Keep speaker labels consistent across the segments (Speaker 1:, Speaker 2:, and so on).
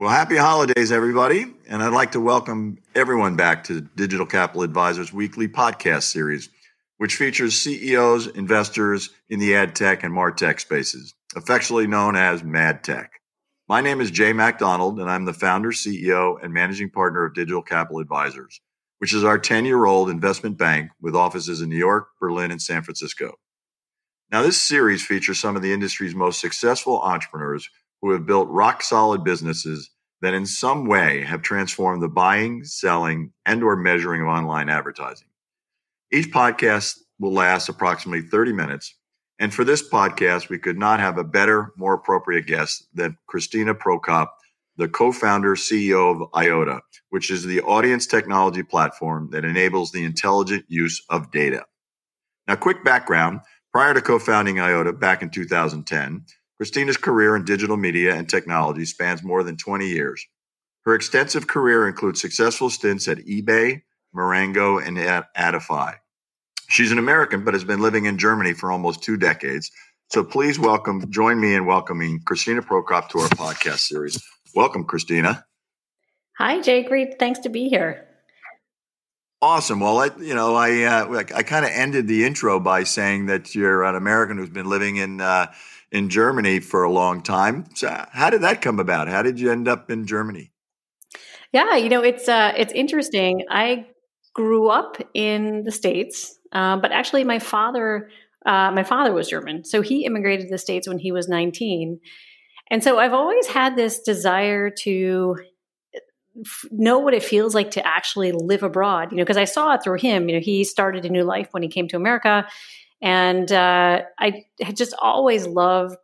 Speaker 1: Well, happy holidays, everybody. And I'd like to welcome everyone back to Digital Capital Advisors weekly podcast series, which features CEOs, investors in the ad tech and martech spaces, affectionately known as Mad Tech. My name is Jay MacDonald, and I'm the founder, CEO, and managing partner of Digital Capital Advisors, which is our 10 year old investment bank with offices in New York, Berlin, and San Francisco. Now, this series features some of the industry's most successful entrepreneurs who have built rock solid businesses that in some way have transformed the buying, selling, and or measuring of online advertising. Each podcast will last approximately 30 minutes. And for this podcast, we could not have a better, more appropriate guest than Christina Prokop, the co-founder CEO of Eyeota, which is the audience technology platform that enables the intelligent use of data. Now, quick background. Prior to co-founding Eyeota back in 2010, Christina's career in digital media and technology spans more than 20 years. Her extensive career includes successful stints at eBay, Marengo, and at Adify. She's an American, but has been living in Germany for almost two decades. So please welcome, join me in welcoming Christina Prokop to our podcast series. Welcome, Christina.
Speaker 2: Hi, Jay. Great. Thanks to be here.
Speaker 1: Awesome. Well, I, you know, I uh, I kind of ended the intro by saying that you're an American who's been living in uh, in Germany for a long time. So how did that come about? How did you end up in Germany?
Speaker 2: Yeah, you know, it's uh, it's interesting. I grew up in the states, uh, but actually, my father uh, my father was German, so he immigrated to the states when he was nineteen, and so I've always had this desire to know what it feels like to actually live abroad you know because i saw it through him you know he started a new life when he came to america and uh, I had just always loved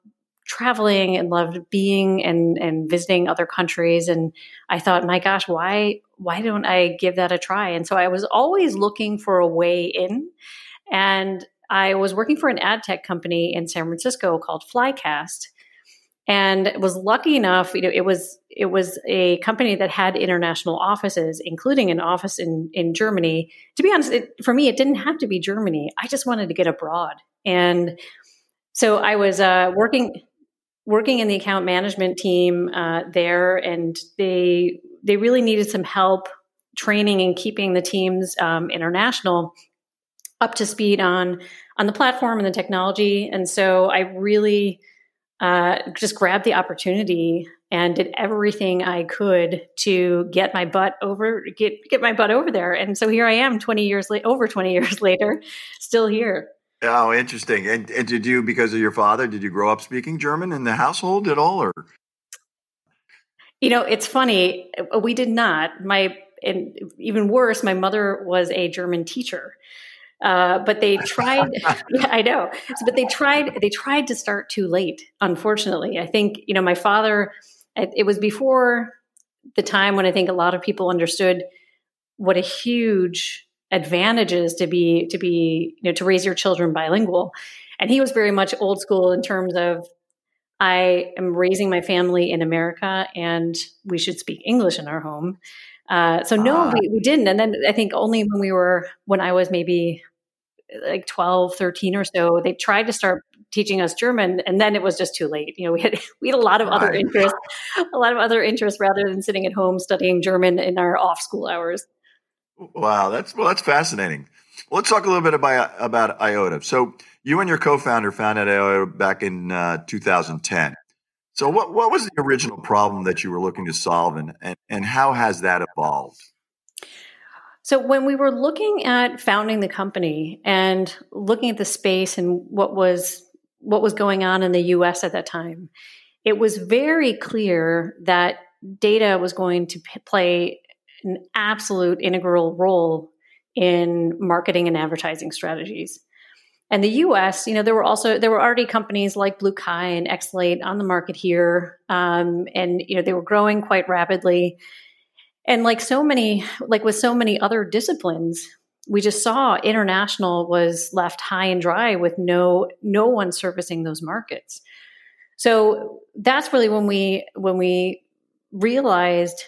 Speaker 2: traveling and loved being and and visiting other countries. And I thought, my gosh, why why don't I give that a try? And so I was always looking for a way in. And I was working for an ad tech company in San Francisco called Flycast and was lucky enough you know it was it was a company that had international offices including an office in in germany. To be honest it, for me it didn't have to be germany. I just wanted to get abroad. And so i was uh, working working in the account management team uh, there and they they really needed some help training and keeping the teams um, international up to speed on on the platform and the technology. And so i really uh, just grabbed the opportunity and did everything I could to get my butt over get get my butt over there. And so here I am, twenty years late, over twenty years later, still here.
Speaker 1: Oh, interesting. And, and did you, because of your father, did you grow up speaking German in the household at all, or?
Speaker 2: You know, it's funny. We did not. My and even worse, my mother was a German teacher. Uh, but they tried. yeah, I know. So, but they tried. They tried to start too late. Unfortunately, I think you know my father. It, it was before the time when I think a lot of people understood what a huge advantage is to be to be you know to raise your children bilingual, and he was very much old school in terms of I am raising my family in America, and we should speak English in our home. Uh, so no, uh, we, we didn't. And then I think only when we were, when I was maybe like 12, 13 or so, they tried to start teaching us German and then it was just too late. You know, we had, we had a lot of right. other interests, a lot of other interests rather than sitting at home studying German in our off school hours.
Speaker 1: Wow. That's, well, that's fascinating. Well, let's talk a little bit about, about Eyeota. So you and your co-founder founded Eyeota back in uh, 2010. So, what, what was the original problem that you were looking to solve, and, and, and how has that evolved?
Speaker 2: So, when we were looking at founding the company and looking at the space and what was what was going on in the U.S. at that time, it was very clear that data was going to p- play an absolute integral role in marketing and advertising strategies. And the U.S., you know, there were also there were already companies like BlueKai and eXelate on the market here, um, and you know they were growing quite rapidly. And like so many, like with so many other disciplines, we just saw international was left high and dry with no no one servicing those markets. So that's really when we when we realized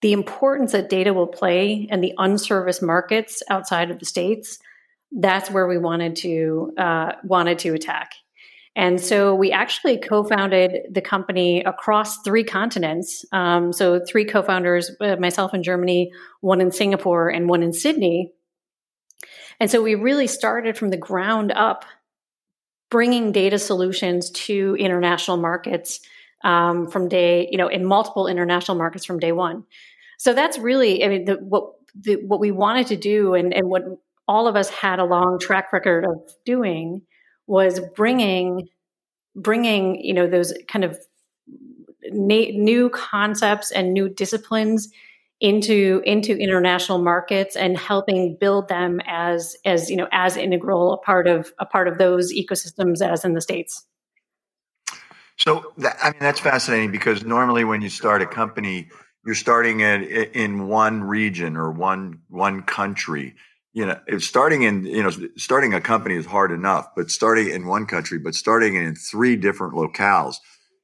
Speaker 2: the importance that data will play and the unserviced markets outside of the states that's where we wanted to uh, wanted to attack. And so we actually co founded the company across three continents. Um, so, three co founders, uh, myself in Germany, one in Singapore, and one in Sydney. And so we really started from the ground up, bringing data solutions to international markets um, from day, you know, in multiple international markets from day one. So that's really, I mean, the, what the, what we wanted to do, and, and what all of us had a long track record of doing, was bringing bringing you know those kind of na- new concepts and new disciplines into into international markets and helping build them as as you know as integral a part of a part of those ecosystems as in the states.
Speaker 1: So that, i mean that's fascinating because normally when you start a company you're starting in in one region or one one country you know, starting in, you know, starting a company is hard enough, but starting in one country, but starting in three different locales,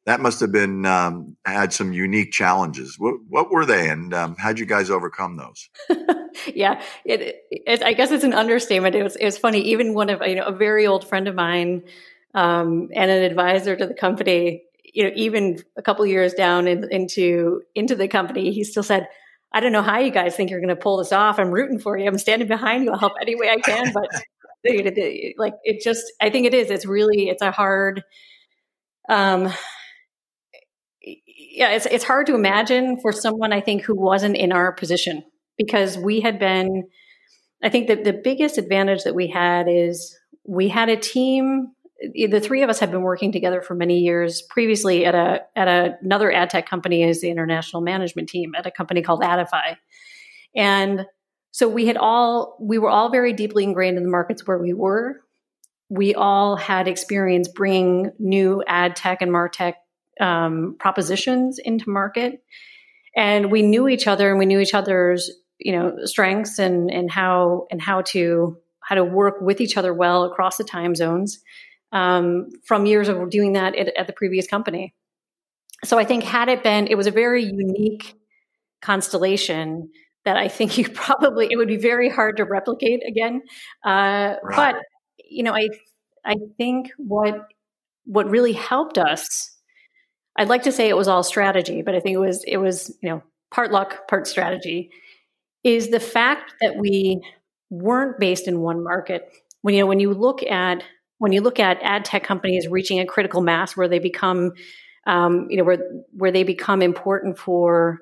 Speaker 1: that must have been um, had some unique challenges. What what were they, and um, how'd you guys overcome those?
Speaker 2: yeah, it, it, I guess it's an understatement. It was it was funny. Even one of you know a very old friend of mine um, and an advisor to the company. You know, even a couple years down in, into into the company, he still said, I don't know how you guys think you're going to pull this off. I'm rooting for you. I'm standing behind you. I'll help any way I can. But like it just, I think it is. It's really, it's a hard, um, yeah, it's it's hard to imagine for someone I think who wasn't in our position because we had been. I think that the biggest advantage that we had is we had a team the three of us have been working together for many years previously at a at a, another ad tech company as the international management team at a company called Adify. And so we had all we were all very deeply ingrained in the markets where we were. We all had experience bringing new ad tech and martech um, propositions into market, and we knew each other and we knew each other's you know strengths and and how and how to how to work with each other well across the time zones um, from years of doing that at, at the previous company. So I think had it been, it was a very unique constellation that I think you probably it would be very hard to replicate again. Uh, right. But you know, I I think what what really helped us. I'd like to say it was all strategy, but I think it was it was you know part luck, part strategy. Is the fact that we weren't based in one market. When you know when you look at when you look at ad tech companies reaching a critical mass where they become, um, you know, where where they become important for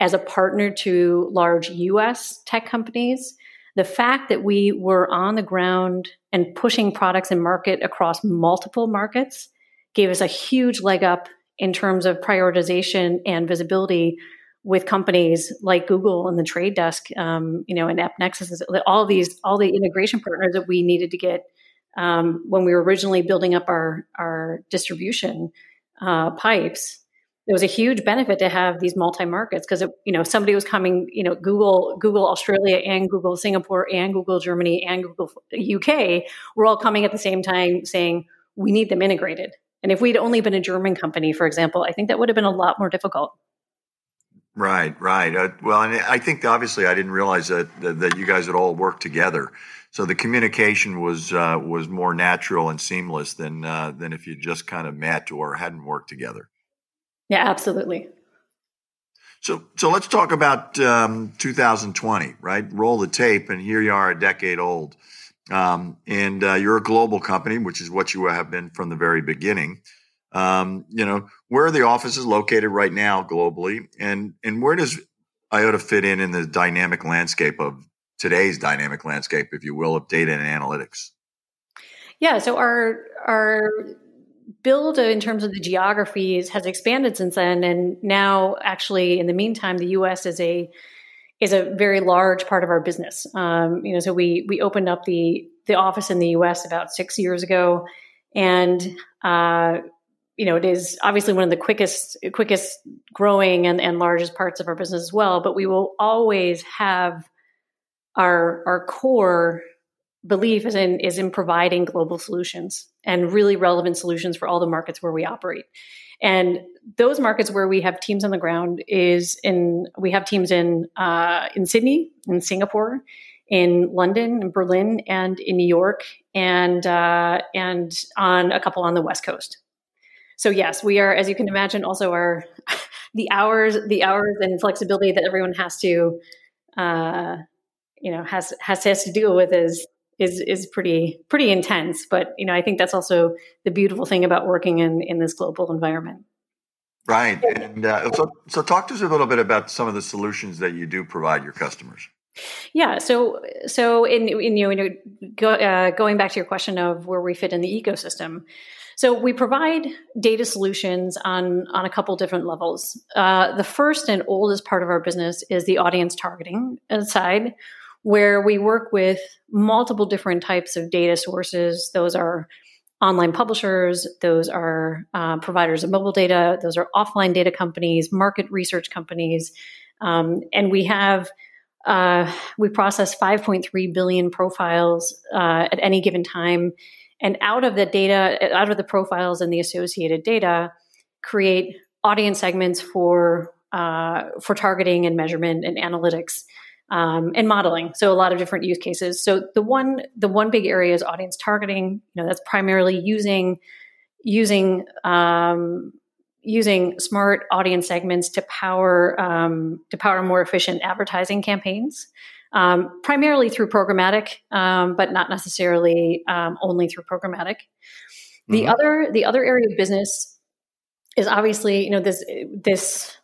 Speaker 2: as a partner to large U.S. tech companies, the fact that we were on the ground and pushing products and market across multiple markets gave us a huge leg up in terms of prioritization and visibility with companies like Google and the Trade Desk, um, you know, and AppNexus, all these, all the integration partners that we needed to get um, when we were originally building up our our distribution uh, pipes, it was a huge benefit to have these multi markets because you know somebody was coming, you know, Google Google Australia and Google Singapore and Google Germany and Google UK were all coming at the same time saying we need them integrated. And if we'd only been a German company, for example, I think that would have been a lot more difficult.
Speaker 1: Right, right. Uh, well, and I think obviously I didn't realize that, that, you guys would all work together. So the communication was uh, was more natural and seamless than uh, than if you just kind of met or hadn't worked together.
Speaker 2: Yeah, absolutely.
Speaker 1: So so let's talk about um, 2020, right? Roll the tape, and here you are, a decade old, um, and uh, you're a global company, which is what you have been from the very beginning. Um, you know, where are the offices located right now globally, and and where does Eyeota fit in in the dynamic landscape of today's dynamic landscape, if you will, of data and analytics?
Speaker 2: Yeah, so our our build in terms of the geographies has expanded since then, and now actually in the meantime, the U.S. is a is a very large part of our business. Um, you know, so we we opened up the the office in the U.S. about six years ago, and uh, you know, it is obviously one of the quickest quickest growing and, and largest parts of our business as well. But we will always have our our core belief is in is in providing global solutions and really relevant solutions for all the markets where we operate. And those markets where we have teams on the ground is in we have teams in uh, in Sydney, in Singapore, in London, in Berlin, and in New York, and uh, and on a couple on the West Coast. So yes, we are, as you can imagine, also our the hours, the hours and flexibility that everyone has to, uh, you know, has has has to deal with is is is pretty pretty intense. But you know, I think that's also the beautiful thing about working in in this global environment.
Speaker 1: Right, and uh, so so talk to us a little bit about some of the solutions that you do provide your customers.
Speaker 2: Yeah, so so in, in you know go, uh, going back to your question of where we fit in the ecosystem. So we provide data solutions on on a couple different levels. Uh, the first and oldest part of our business is the audience targeting side, where we work with multiple different types of data sources. Those are online publishers, those are uh, providers of mobile data, those are offline data companies, market research companies, um, and we have uh, we process 5.3 billion profiles uh, at any given time, and out of the data, out of the profiles and the associated data, create audience segments for uh, for targeting and measurement and analytics um, and modeling. So a lot of different use cases. So the one the one big area is audience targeting. You know, that's primarily using using um, using smart audience segments to power um, to power more efficient advertising campaigns. Um, primarily through programmatic, um, but not necessarily um, only through programmatic. The mm-hmm. other the other area of business is obviously you know this this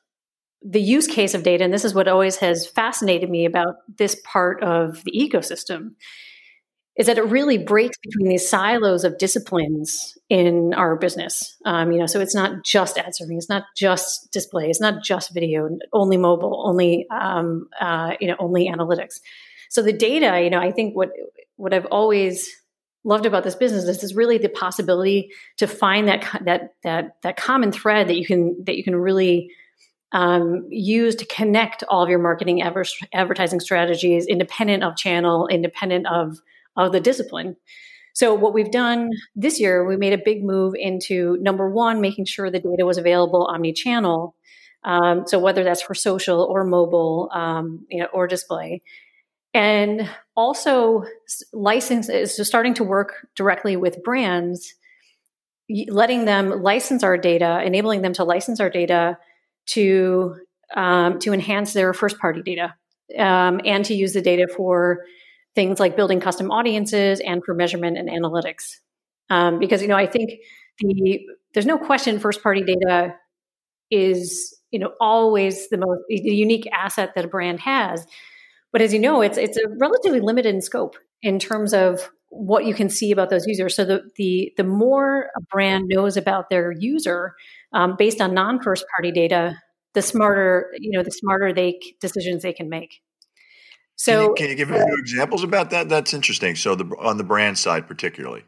Speaker 2: the use case of data, and this is what always has fascinated me about this part of the ecosystem, is that it really breaks between these silos of disciplines in our business. Um, you know, so it's not just ad serving, it's not just display, it's not just video, only mobile, only um, uh, you know, only analytics. So the data, you know, I think what what I've always loved about this business is, is really the possibility to find that that that that common thread that you can that you can really um, use to connect all of your marketing adver- advertising strategies, independent of channel, independent of of the discipline. So what we've done this year, we made a big move into number one, making sure the data was available omni-channel. Um, so whether that's for social or mobile, um, you know, or display, and also license is starting to work directly with brands, letting them license our data, enabling them to license our data to um, to enhance their first party data um, and to use the data for things like building custom audiences and for measurement and analytics. Um, because you know, I think the there's no question first party data is you know always the most the unique asset that a brand has. But as you know, it's it's a relatively limited in scope in terms of what you can see about those users. So the the the more a brand knows about their user um, based on non first party data, the smarter you know the smarter they decisions they can make.
Speaker 1: So can you, can you give a few examples about that? That's interesting. So the on the brand side, particularly.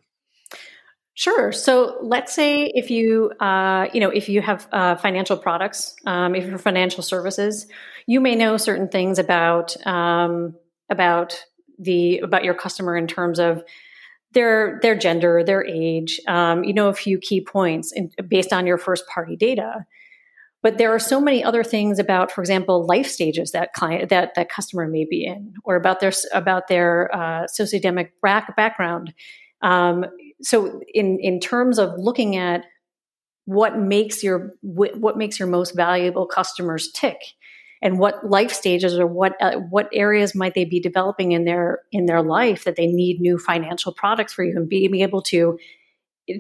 Speaker 2: Sure. So let's say if you, uh, you know, if you have uh, financial products, um, if you're financial services, you may know certain things about um, about the about your customer in terms of their their gender, their age. Um, you know a few key points in, based on your first party data. But there are so many other things about, for example, life stages that client that that customer may be in, or about their about their uh, sociodemic back, background. Um, so, in in terms of looking at what makes your what makes your most valuable customers tick, and what life stages or what uh, what areas might they be developing in their in their life that they need new financial products for you, and being able to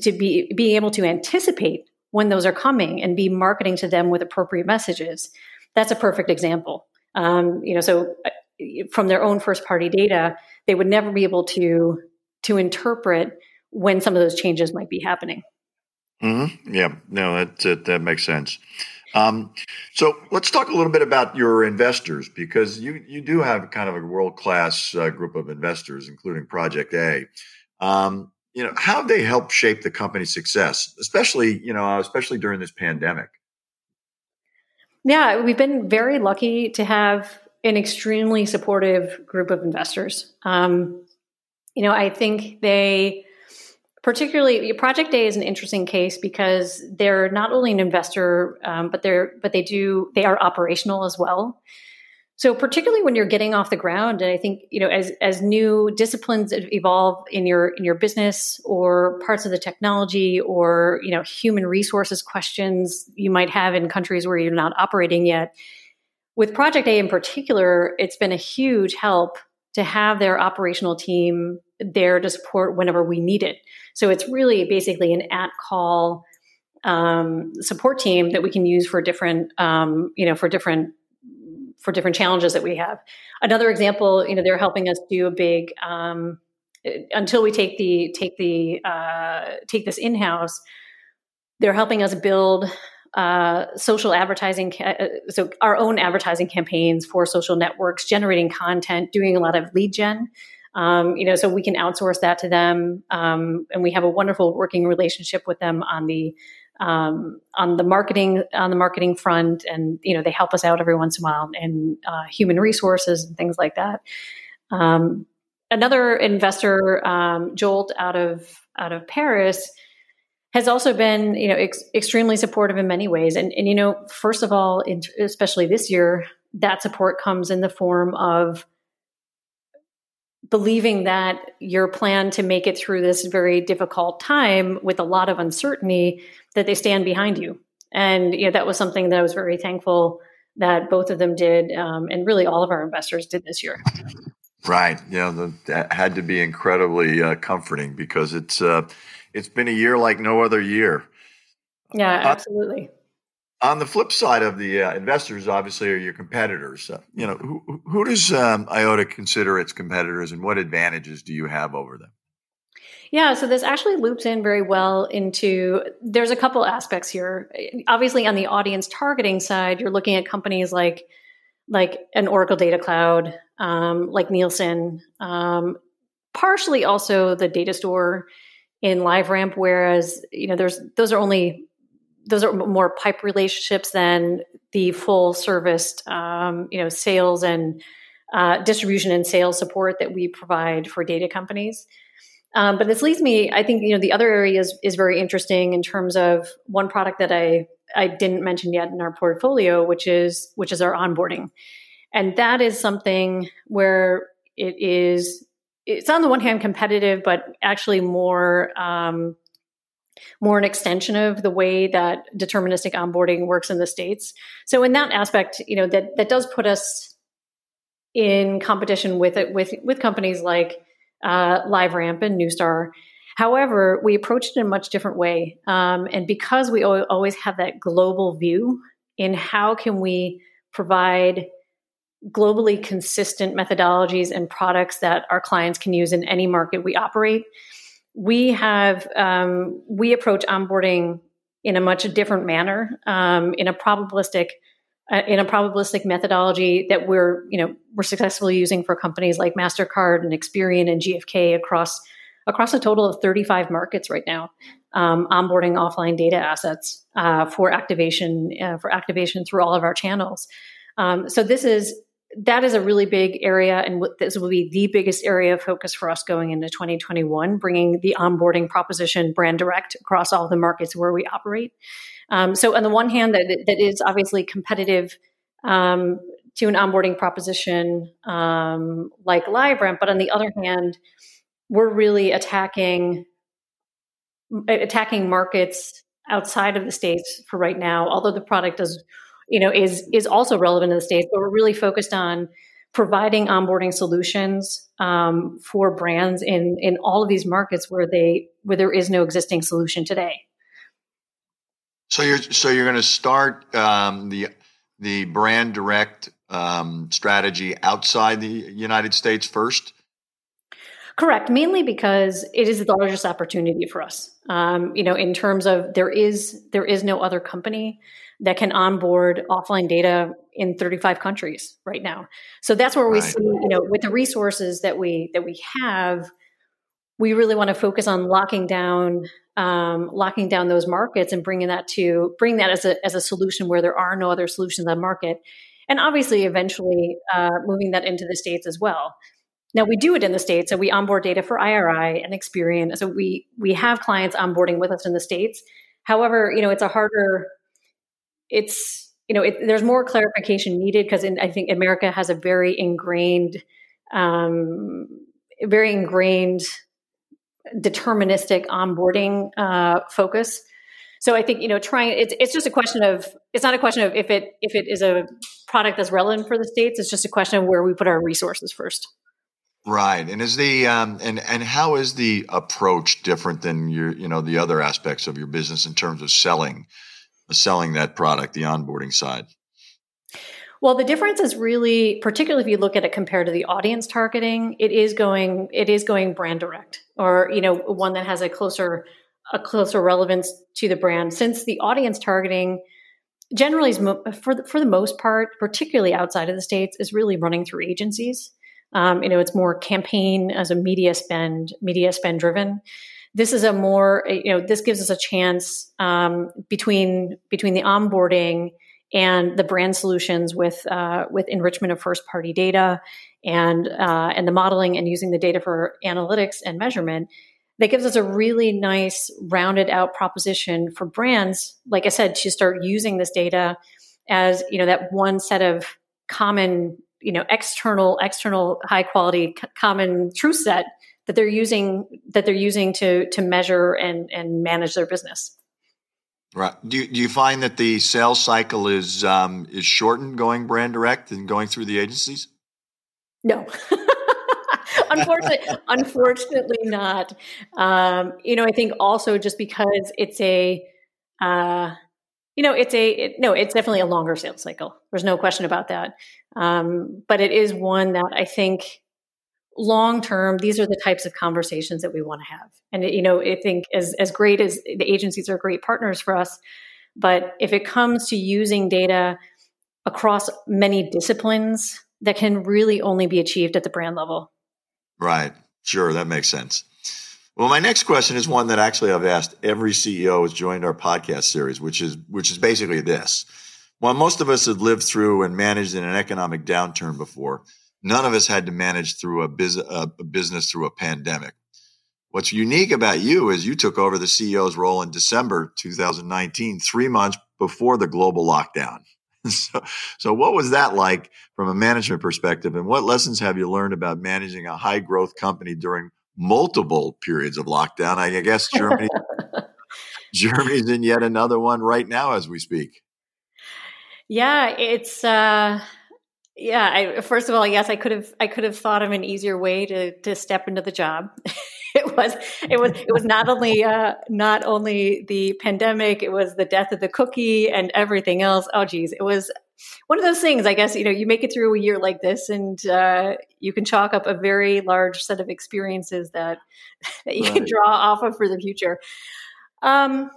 Speaker 2: to be being able to anticipate when those are coming and be marketing to them with appropriate messages. That's a perfect example. Um, you know, so uh, from their own first party data, they would never be able to to interpret when some of those changes might be happening.
Speaker 1: Mm-hmm. Yeah, no, that, that, that makes sense. Um, so let's talk a little bit about your investors because you you do have kind of a world class uh, group of investors, including Project A. Um, you know how they help shape the company's success especially you know especially during this pandemic
Speaker 2: yeah we've been very lucky to have an extremely supportive group of investors um, you know i think they particularly project a is an interesting case because they're not only an investor um, but they're but they do they are operational as well So particularly when you're getting off the ground, and I think you know as as new disciplines evolve in your in your business or parts of the technology or you know human resources questions you might have in countries where you're not operating yet. With Project A in particular, it's been a huge help to have their operational team there to support whenever we need it. So it's really basically an at call um, support team that we can use for different um, you know for different for different challenges that we have. Another example, you know, they're helping us do a big um, until we take the take the uh, take this in house. They're helping us build uh, social advertising, uh, so our own advertising campaigns for social networks, generating content, doing a lot of lead gen. Um, you know, so we can outsource that to them, um, and we have a wonderful working relationship with them on the um, on the marketing on the marketing front, and you know they help us out every once in a while, and uh, human resources and things like that. Um, another investor, um, Jolt out of out of Paris, has also been you know ex- extremely supportive in many ways, and and you know first of all, in, especially this year, that support comes in the form of believing that your plan to make it through this very difficult time with a lot of uncertainty that they stand behind you. And you know that was something that i was very thankful that both of them did um, and really all of our investors did this year.
Speaker 1: Right. Know the, that had to be incredibly uh, comforting because it's uh, it's been a year like no other year.
Speaker 2: Yeah absolutely
Speaker 1: on the flip side of the uh, investors, obviously, are your competitors. Uh, you know, who, who does um, Eyeota consider its competitors, and what advantages do you have over them?
Speaker 2: Yeah, so this actually loops in very well into there's a couple aspects here. Obviously, on the audience targeting side, you're looking at companies like like an Oracle Data Cloud, um, like Nielsen, um, partially also the data store in LiveRamp. Whereas you know, there's those are only those are more pipe relationships than the full serviced, um, you know, sales and uh, distribution and sales support that we provide for data companies. Um, but this leads me, I think, you know, the other area is, is very interesting in terms of one product that I I didn't mention yet in our portfolio, which is which is our onboarding, and that is something where it is it's on the one hand competitive, but actually more um, more an extension of the way that deterministic onboarding works in the states. So in that aspect, you know, that that does put us in competition with it with with companies like uh, LiveRamp and Neustar. However, we approached it in a much different way, um, and because we always have that global view in how can we provide globally consistent methodologies and products that our clients can use in any market we operate we have um, we approach onboarding in a much different manner um, in a probabilistic uh, in a probabilistic methodology that we're you know we're successfully using for companies like Mastercard and Experian and GfK across across a total of 35 markets right now, um, onboarding offline data assets uh, for activation uh, for activation through all of our channels. Um, so this is that is a really big area, and this will be the biggest area of focus for us going into 2021, bringing the onboarding proposition brand direct across all the markets where we operate. Um, so, on the one hand, that, that is obviously competitive um, to an onboarding proposition um, like LiveRamp, but on the other hand, we're really attacking attacking markets outside of the states for right now. Although the product does you know, is is also relevant in the states. But we're really focused on providing onboarding solutions um, for brands in in all of these markets where they where there is no existing solution today.
Speaker 1: So you're so you're going to start um, the the brand direct um, strategy outside the United States first.
Speaker 2: Correct, mainly because it is the largest opportunity for us. Um, you know, in terms of there is there is no other company that can onboard offline data in 35 countries right now. So that's where we right. see, you know, with the resources that we that we have, we really want to focus on locking down um, locking down those markets and bringing that to bring that as a as a solution where there are no other solutions on the market, and obviously eventually uh, moving that into the states as well. Now we do it in the states, so we onboard data for IRI and Experian. So we we have clients onboarding with us in the states. However, you know it's a harder it's you know, it, there's more clarification needed because I think America has a very ingrained, um, very ingrained deterministic onboarding uh, focus. So I think you know, trying it's it's just a question of it's not a question of if it if it is a product that's relevant for the states. It's just a question of where we put our resources first.
Speaker 1: Right, and is the um, and and how is the approach different than your you know the other aspects of your business in terms of selling selling that product, the onboarding side?
Speaker 2: Well, the difference is really, particularly if you look at it compared to the audience targeting, it is going it is going brand direct, or you know, one that has a closer a closer relevance to the brand. Since the audience targeting generally is mo- for the, for the most part, particularly outside of the states, is really running through agencies. Um, you know, it's more campaign as a media spend, media spend driven. This is a more, you know, this gives us a chance um, between between the onboarding and the brand solutions with uh, with enrichment of first party data and uh, and the modeling and using the data for analytics and measurement that gives us a really nice rounded out proposition for brands. Like i said to start using this data as you know that one set of common you know external external high quality c- common truth set that they're using that they're using to to measure and and manage their business
Speaker 1: Right. Do you, do you find that the sales cycle is um, is shortened going brand direct than going through the agencies?
Speaker 2: No. unfortunately, unfortunately not. Um, you know, I think also just because it's a, uh, you know, it's a it, no, it's definitely a longer sales cycle. There's no question about that. Um, but it is one that I think long term, these are the types of conversations that we want to have. And you know, I think as as great as the agencies are great partners for us, but if it comes to using data across many disciplines, that can really only be achieved at the brand level.
Speaker 1: Right. Sure, that makes sense. Well, my next question is one that actually I've asked every CEO who's joined our podcast series, which is which is basically this. While most of us have lived through and managed in an economic downturn before, None of us had to manage through a, biz- a business through a pandemic. What's unique about you is you took over the CEO's role in December 2019, three months before the global lockdown. so, so, what was that like from a management perspective? And what lessons have you learned about managing a high growth company during multiple periods of lockdown? I guess Germany, Germany's in yet another one right now as we speak.
Speaker 2: Yeah, it's uh, yeah, I, first of all, yes, I could have I could have thought of an easier way to to step into the job. it was it was it was not only uh, not only the pandemic, it was the death of the cookie and everything else. Oh, geez, it was one of those things. I guess you know you make it through a year like this, and uh, you can chalk up a very large set of experiences that that you right. can draw off of for the future. Um,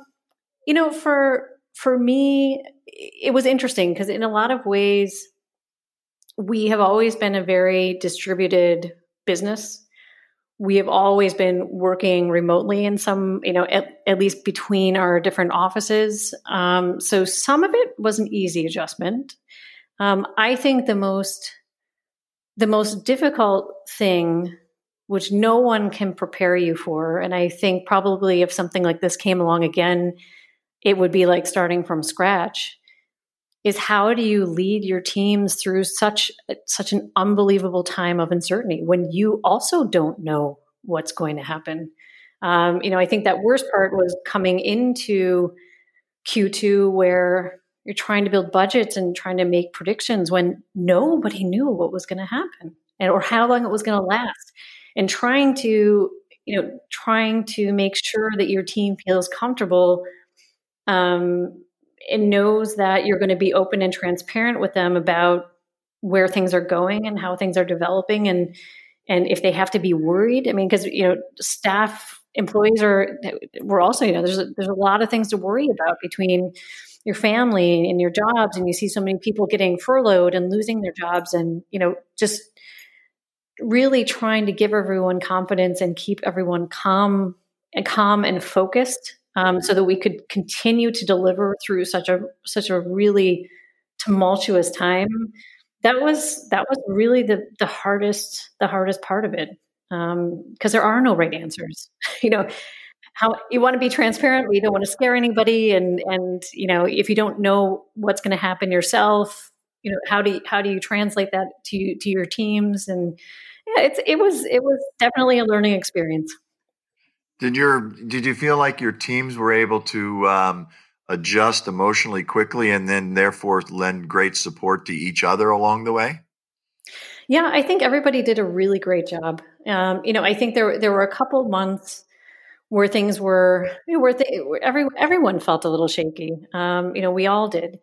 Speaker 2: you know, for for me, it was interesting because in a lot of ways we have always been a very distributed business. We have always been working remotely in some, you know, at, at least between our different offices. Um, so some of it was an easy adjustment. Um, I think the most the most difficult thing, which no one can prepare you for, and I think probably if something like this came along again, it would be like starting from scratch is how do you lead your teams through such such an unbelievable time of uncertainty when you also don't know what's going to happen? Um, you know i think that worst part was coming into q2 where you're trying to build budgets and trying to make predictions when nobody knew what was going to happen and or how long it was going to last. And trying to you know trying to make sure that your team feels comfortable um, and knows that you're going to be open and transparent with them about where things are going and how things are developing and and if they have to be worried. I mean because you know staff employees are we're also you know there's a, there's a lot of things to worry about between your family and your jobs and you see so many people getting furloughed and losing their jobs and you know just really trying to give everyone confidence and keep everyone calm and calm and focused um, so that we could continue to deliver through such a such a really tumultuous time. That was that was really the the hardest the hardest part of it because um, there are no right answers. you know, how you want to be transparent, but you don't want to scare anybody. And, and, you know, if you don't know what's going to happen yourself, you know, how do you, how do you translate that to, to your teams? And yeah, it's, it was, it was definitely a learning experience.
Speaker 1: Did your, did you feel like your teams were able to, um, adjust emotionally quickly and then therefore lend great support to each other along the way?
Speaker 2: Yeah, I think everybody did a really great job. Um, you know, I think there there were a couple months where things were you know, where, every everyone felt a little shaky. Um, you know, we all did.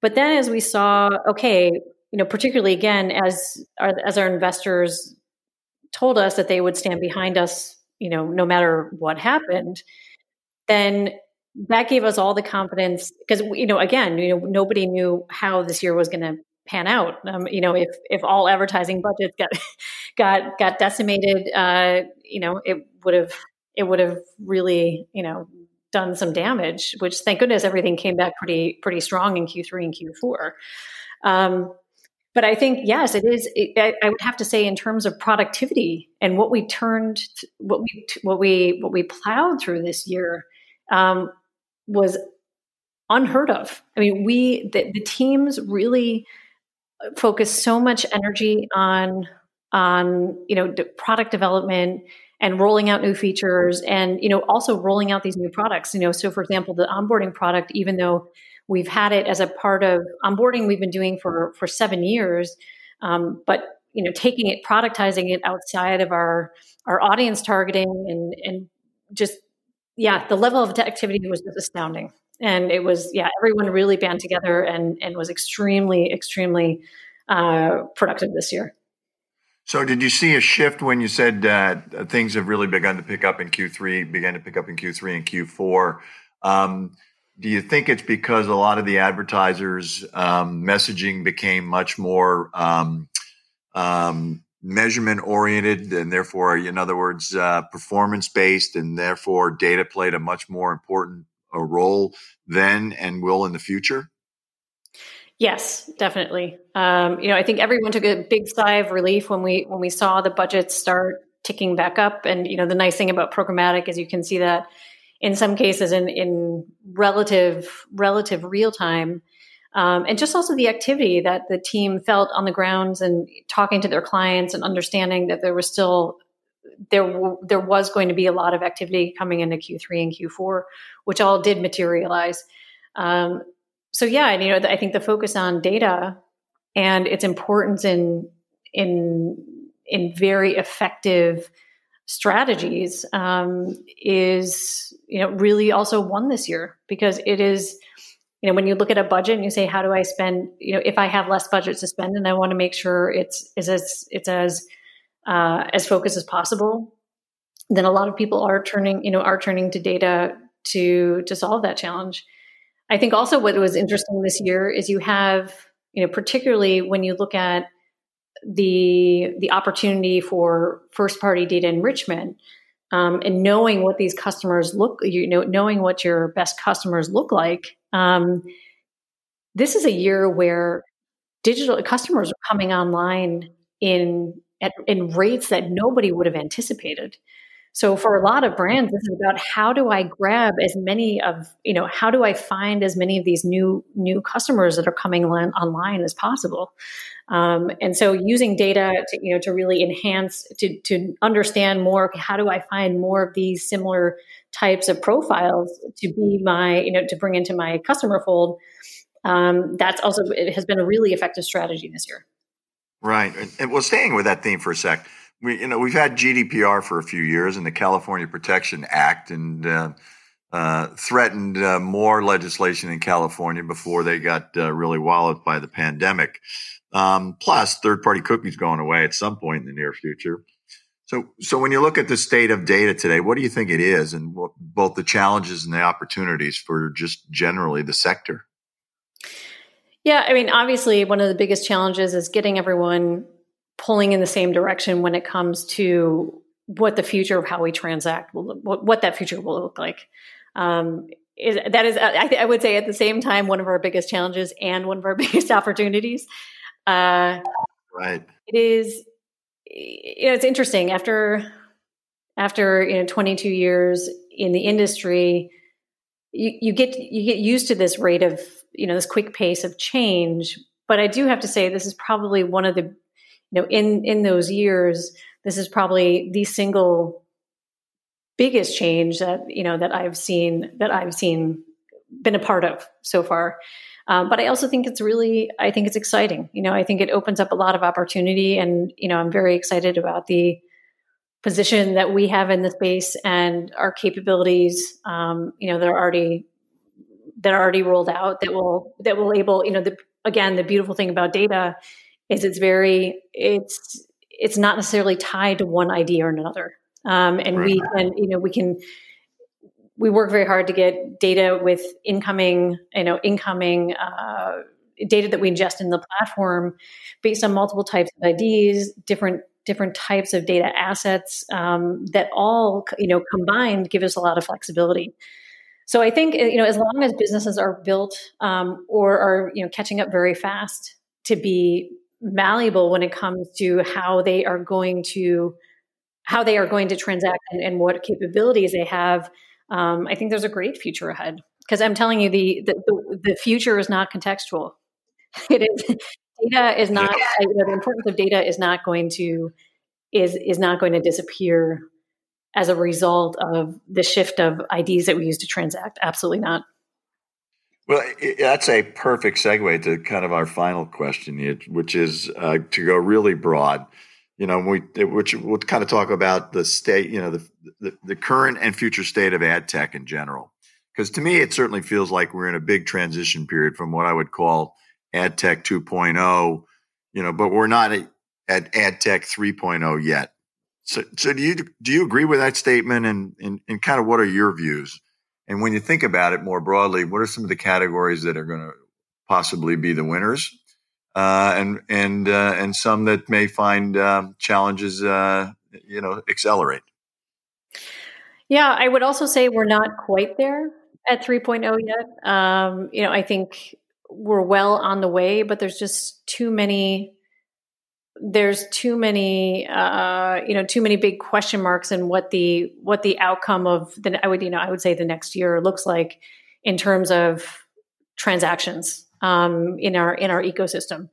Speaker 2: But then as we saw, okay, you know, particularly again as our, as our investors told us that they would stand behind us, you know, no matter what happened, then that gave us all the confidence because you know again you know nobody knew how this year was going to pan out. Um, you know if if all advertising budgets got got got decimated uh, you know it would have it would have really you know done some damage which thank goodness everything came back pretty pretty strong in q3 and q4 um, but I think yes, it is. It, I, would have to say, in terms of productivity and what we turned, what we what we what we plowed through this year, um, was unheard of. I mean, we the, the teams really focused so much energy on on you know product development and rolling out new features and you know also rolling out these new products you know so for example the onboarding product even though we've had it as a part of onboarding we've been doing for for seven years um, but you know taking it productizing it outside of our our audience targeting and and just yeah, the level of activity was just astounding. And it was, yeah, everyone really band together and, and was extremely, extremely uh, productive this year.
Speaker 1: So, did you see a shift when you said uh, things have really begun to pick up in Q3, began to pick up in Q3 and Q4? Um, do you think it's because a lot of the advertisers' um, messaging became much more um, um measurement oriented and therefore, in other words, uh, performance based, and therefore data played a much more important uh, role then and will in the future?
Speaker 2: Yes, definitely. Um, you know, I think everyone took a big sigh of relief when we when we saw the budgets start ticking back up. And you know, the nice thing about programmatic is you can see that in some cases in in relative relative real time um, and just also the activity that the team felt on the grounds and talking to their clients and understanding that there was still there w- there was going to be a lot of activity coming into Q3 and Q4, which all did materialize. Um, so yeah, and you know, I think the focus on data and its importance in in in very effective strategies um, is you know really also won this year because it is you know when you look at a budget and you say how do i spend? You know if i have less budget to spend and i want to make sure it's is as it's as uh, as focused as possible. Then a lot of people are turning you know are turning to data to to solve that challenge. I think also what was interesting this year is you have you know particularly when you look at the the opportunity for first party data enrichment um, and knowing what these customers look you know knowing what your best customers look like um, this is a year where digital customers are coming online in at, in rates that nobody would have anticipated. So for a lot of brands, this is about how do I grab as many of you know how do I find as many of these new new customers that are coming online as possible. Um, and so using data to you know to really enhance to to understand more how do I find more of these similar types of profiles to be my you know to bring into my customer fold. Um, that's also it has been a really effective strategy this year.
Speaker 1: Right, and well, staying with that theme for a sec, we you know we've had GDPR for a few years and the California Protection Act and. Uh, uh, threatened uh, more legislation in California before they got uh, really walloped by the pandemic. Um, plus, third party cookies going away at some point in the near future. So, so when you look at the state of data today, what do you think it is, and what, both the challenges and the opportunities for just generally the sector?
Speaker 2: Yeah, I mean, obviously, one of the biggest challenges is getting everyone pulling in the same direction when it comes to what the future of how we transact will, what, what that future will look like. Um, is, that is, I, I, would say, at the same time, one of our biggest challenges and one of our biggest opportunities.
Speaker 1: Uh, right.
Speaker 2: It is. You know, it's interesting after after you know 22 years. in the industry, you, you get you get used to this rate of you know this quick pace of change. But I do have to say this is probably one of the you know in in those years this is probably the single biggest change that you know that I've seen that I've seen been a part of so far. Um, but I also think it's really, I think it's exciting. You know, I think it opens up a lot of opportunity, and you know, I'm very excited about the position that we have in the space and our capabilities. Um, you know, that are already that are already rolled out that will that will able. You know, the again, the beautiful thing about data is it's very it's it's not necessarily tied to one idea or another. Um, and right. we can, you know, we can we work very hard to get data with incoming, you know, incoming uh, data that we ingest in the platform based on multiple types of IDs, different different types of data assets um, that all, you know, combined give us a lot of flexibility. So I think you know, as long as businesses are built um, or are you know catching up very fast to be malleable when it comes to how they are going to how they are going to transact and, and what capabilities they have um, I think there's a great future ahead because I'm telling you, the, the, the future is not contextual. It is data is not you know, the importance of data is not going to is is not going to disappear as a result of the shift of IDs that we use to transact. Absolutely not.
Speaker 1: Well, that's a perfect segue to kind of our final question, which is uh, to go really broad you know, we which we'll kind of talk about the state, you know, the, the, the current and future state of ad tech in general. Because to me, it certainly feels like we're in a big transition period from what I would call ad tech 2.0, you know, but we're not at, at ad tech 3.0 yet. So, so do you do you agree with that statement? And, and and kind of what are your views? And when you think about it more broadly, what are some of the categories that are going to possibly be the winners? uh, and and uh, and some that may find um, challenges, uh, you know, accelerate.
Speaker 2: Yeah, I would also say we're not quite there at 3.0 yet. Um, you know, I think we're well on the way, but there's just too many. There's too many, uh, you know, too many big question marks in what the what the outcome of the I would you know I would say the next year looks like in terms of transactions um, in our in our ecosystem.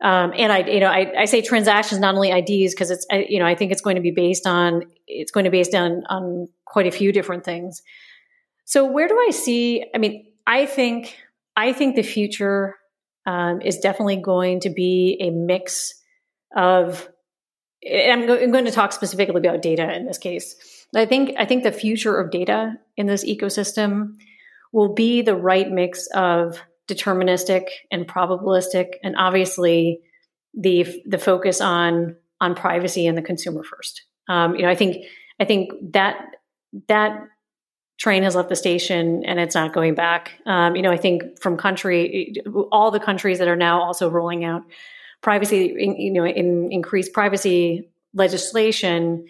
Speaker 2: Um, and I, you know, I, I, say transactions, not only IDs, because it's, I, you know, I think it's going to be based on, it's going to be based on, on quite a few different things. So where do I see? I mean, I think, I think the future um, is definitely going to be a mix of. I'm, go- I'm going to talk specifically about data in this case. I think, I think the future of data in this ecosystem will be the right mix of deterministic and probabilistic, and obviously the the focus on on privacy and the consumer first. Um, you know, I think I think that that train has left the station and it's not going back. Um, you know, I think from country, all the countries that are now also rolling out privacy, you know, in increased privacy legislation,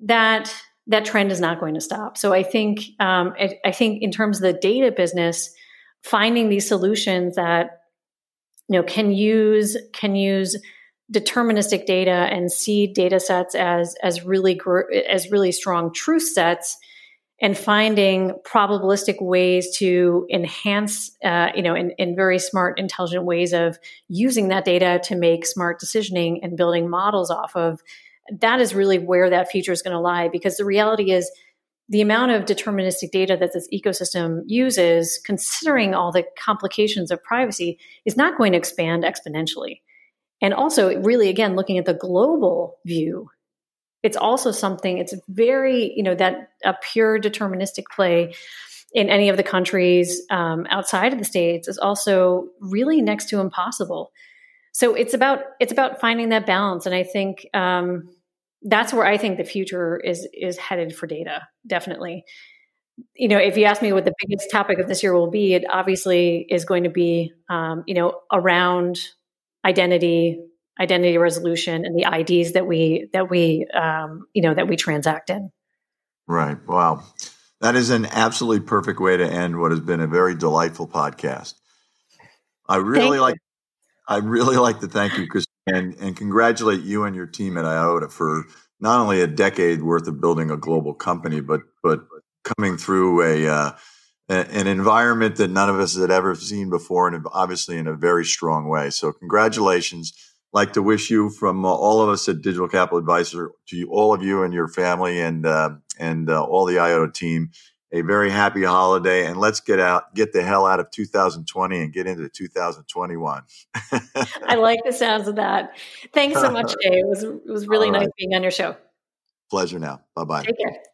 Speaker 2: that that trend is not going to stop. So I think um, I, I think in terms of the data business, finding these solutions that you know can use can use deterministic data and see data sets as as really as really strong truth sets and finding probabilistic ways to enhance uh, you know in, in very smart intelligent ways of using that data to make smart decisioning and building models off of that is really where that future is going to lie because the reality is the amount of deterministic data that this ecosystem uses, considering all the complications of privacy, is not going to expand exponentially. And also, really, again, looking at the global view, it's also something, it's very, you know, that a pure deterministic play in any of the countries um, outside of the states is also really next to impossible. So it's about it's about finding that balance, and I think um, that's where I think the future is is headed for data. Definitely. You know, if you ask me what the biggest topic of this year will be, it obviously is going to be, um, you know, around identity, identity resolution, and the IDs that we that we, um, you know, that we transact in.
Speaker 1: Right. Wow. That is an absolutely perfect way to end what has been a very delightful podcast. I really like. I really like to thank you, Chris and and congratulate you and your team at Eyeota for not only a decade worth of building a global company, but but coming through a, uh, an environment that none of us had ever seen before, and obviously in a very strong way. So, congratulations. Like to wish you from uh, all of us at Digital Capital Advisor to you, all of you and your family, and uh, and uh, all the Eyeota team, a very happy holiday. And let's get out, get the hell out of 2020 and get into 2021.
Speaker 2: I like the sounds of that. Thanks so much, Jay. It was it was really nice being on your show.
Speaker 1: Pleasure now. Bye bye.
Speaker 2: Take care.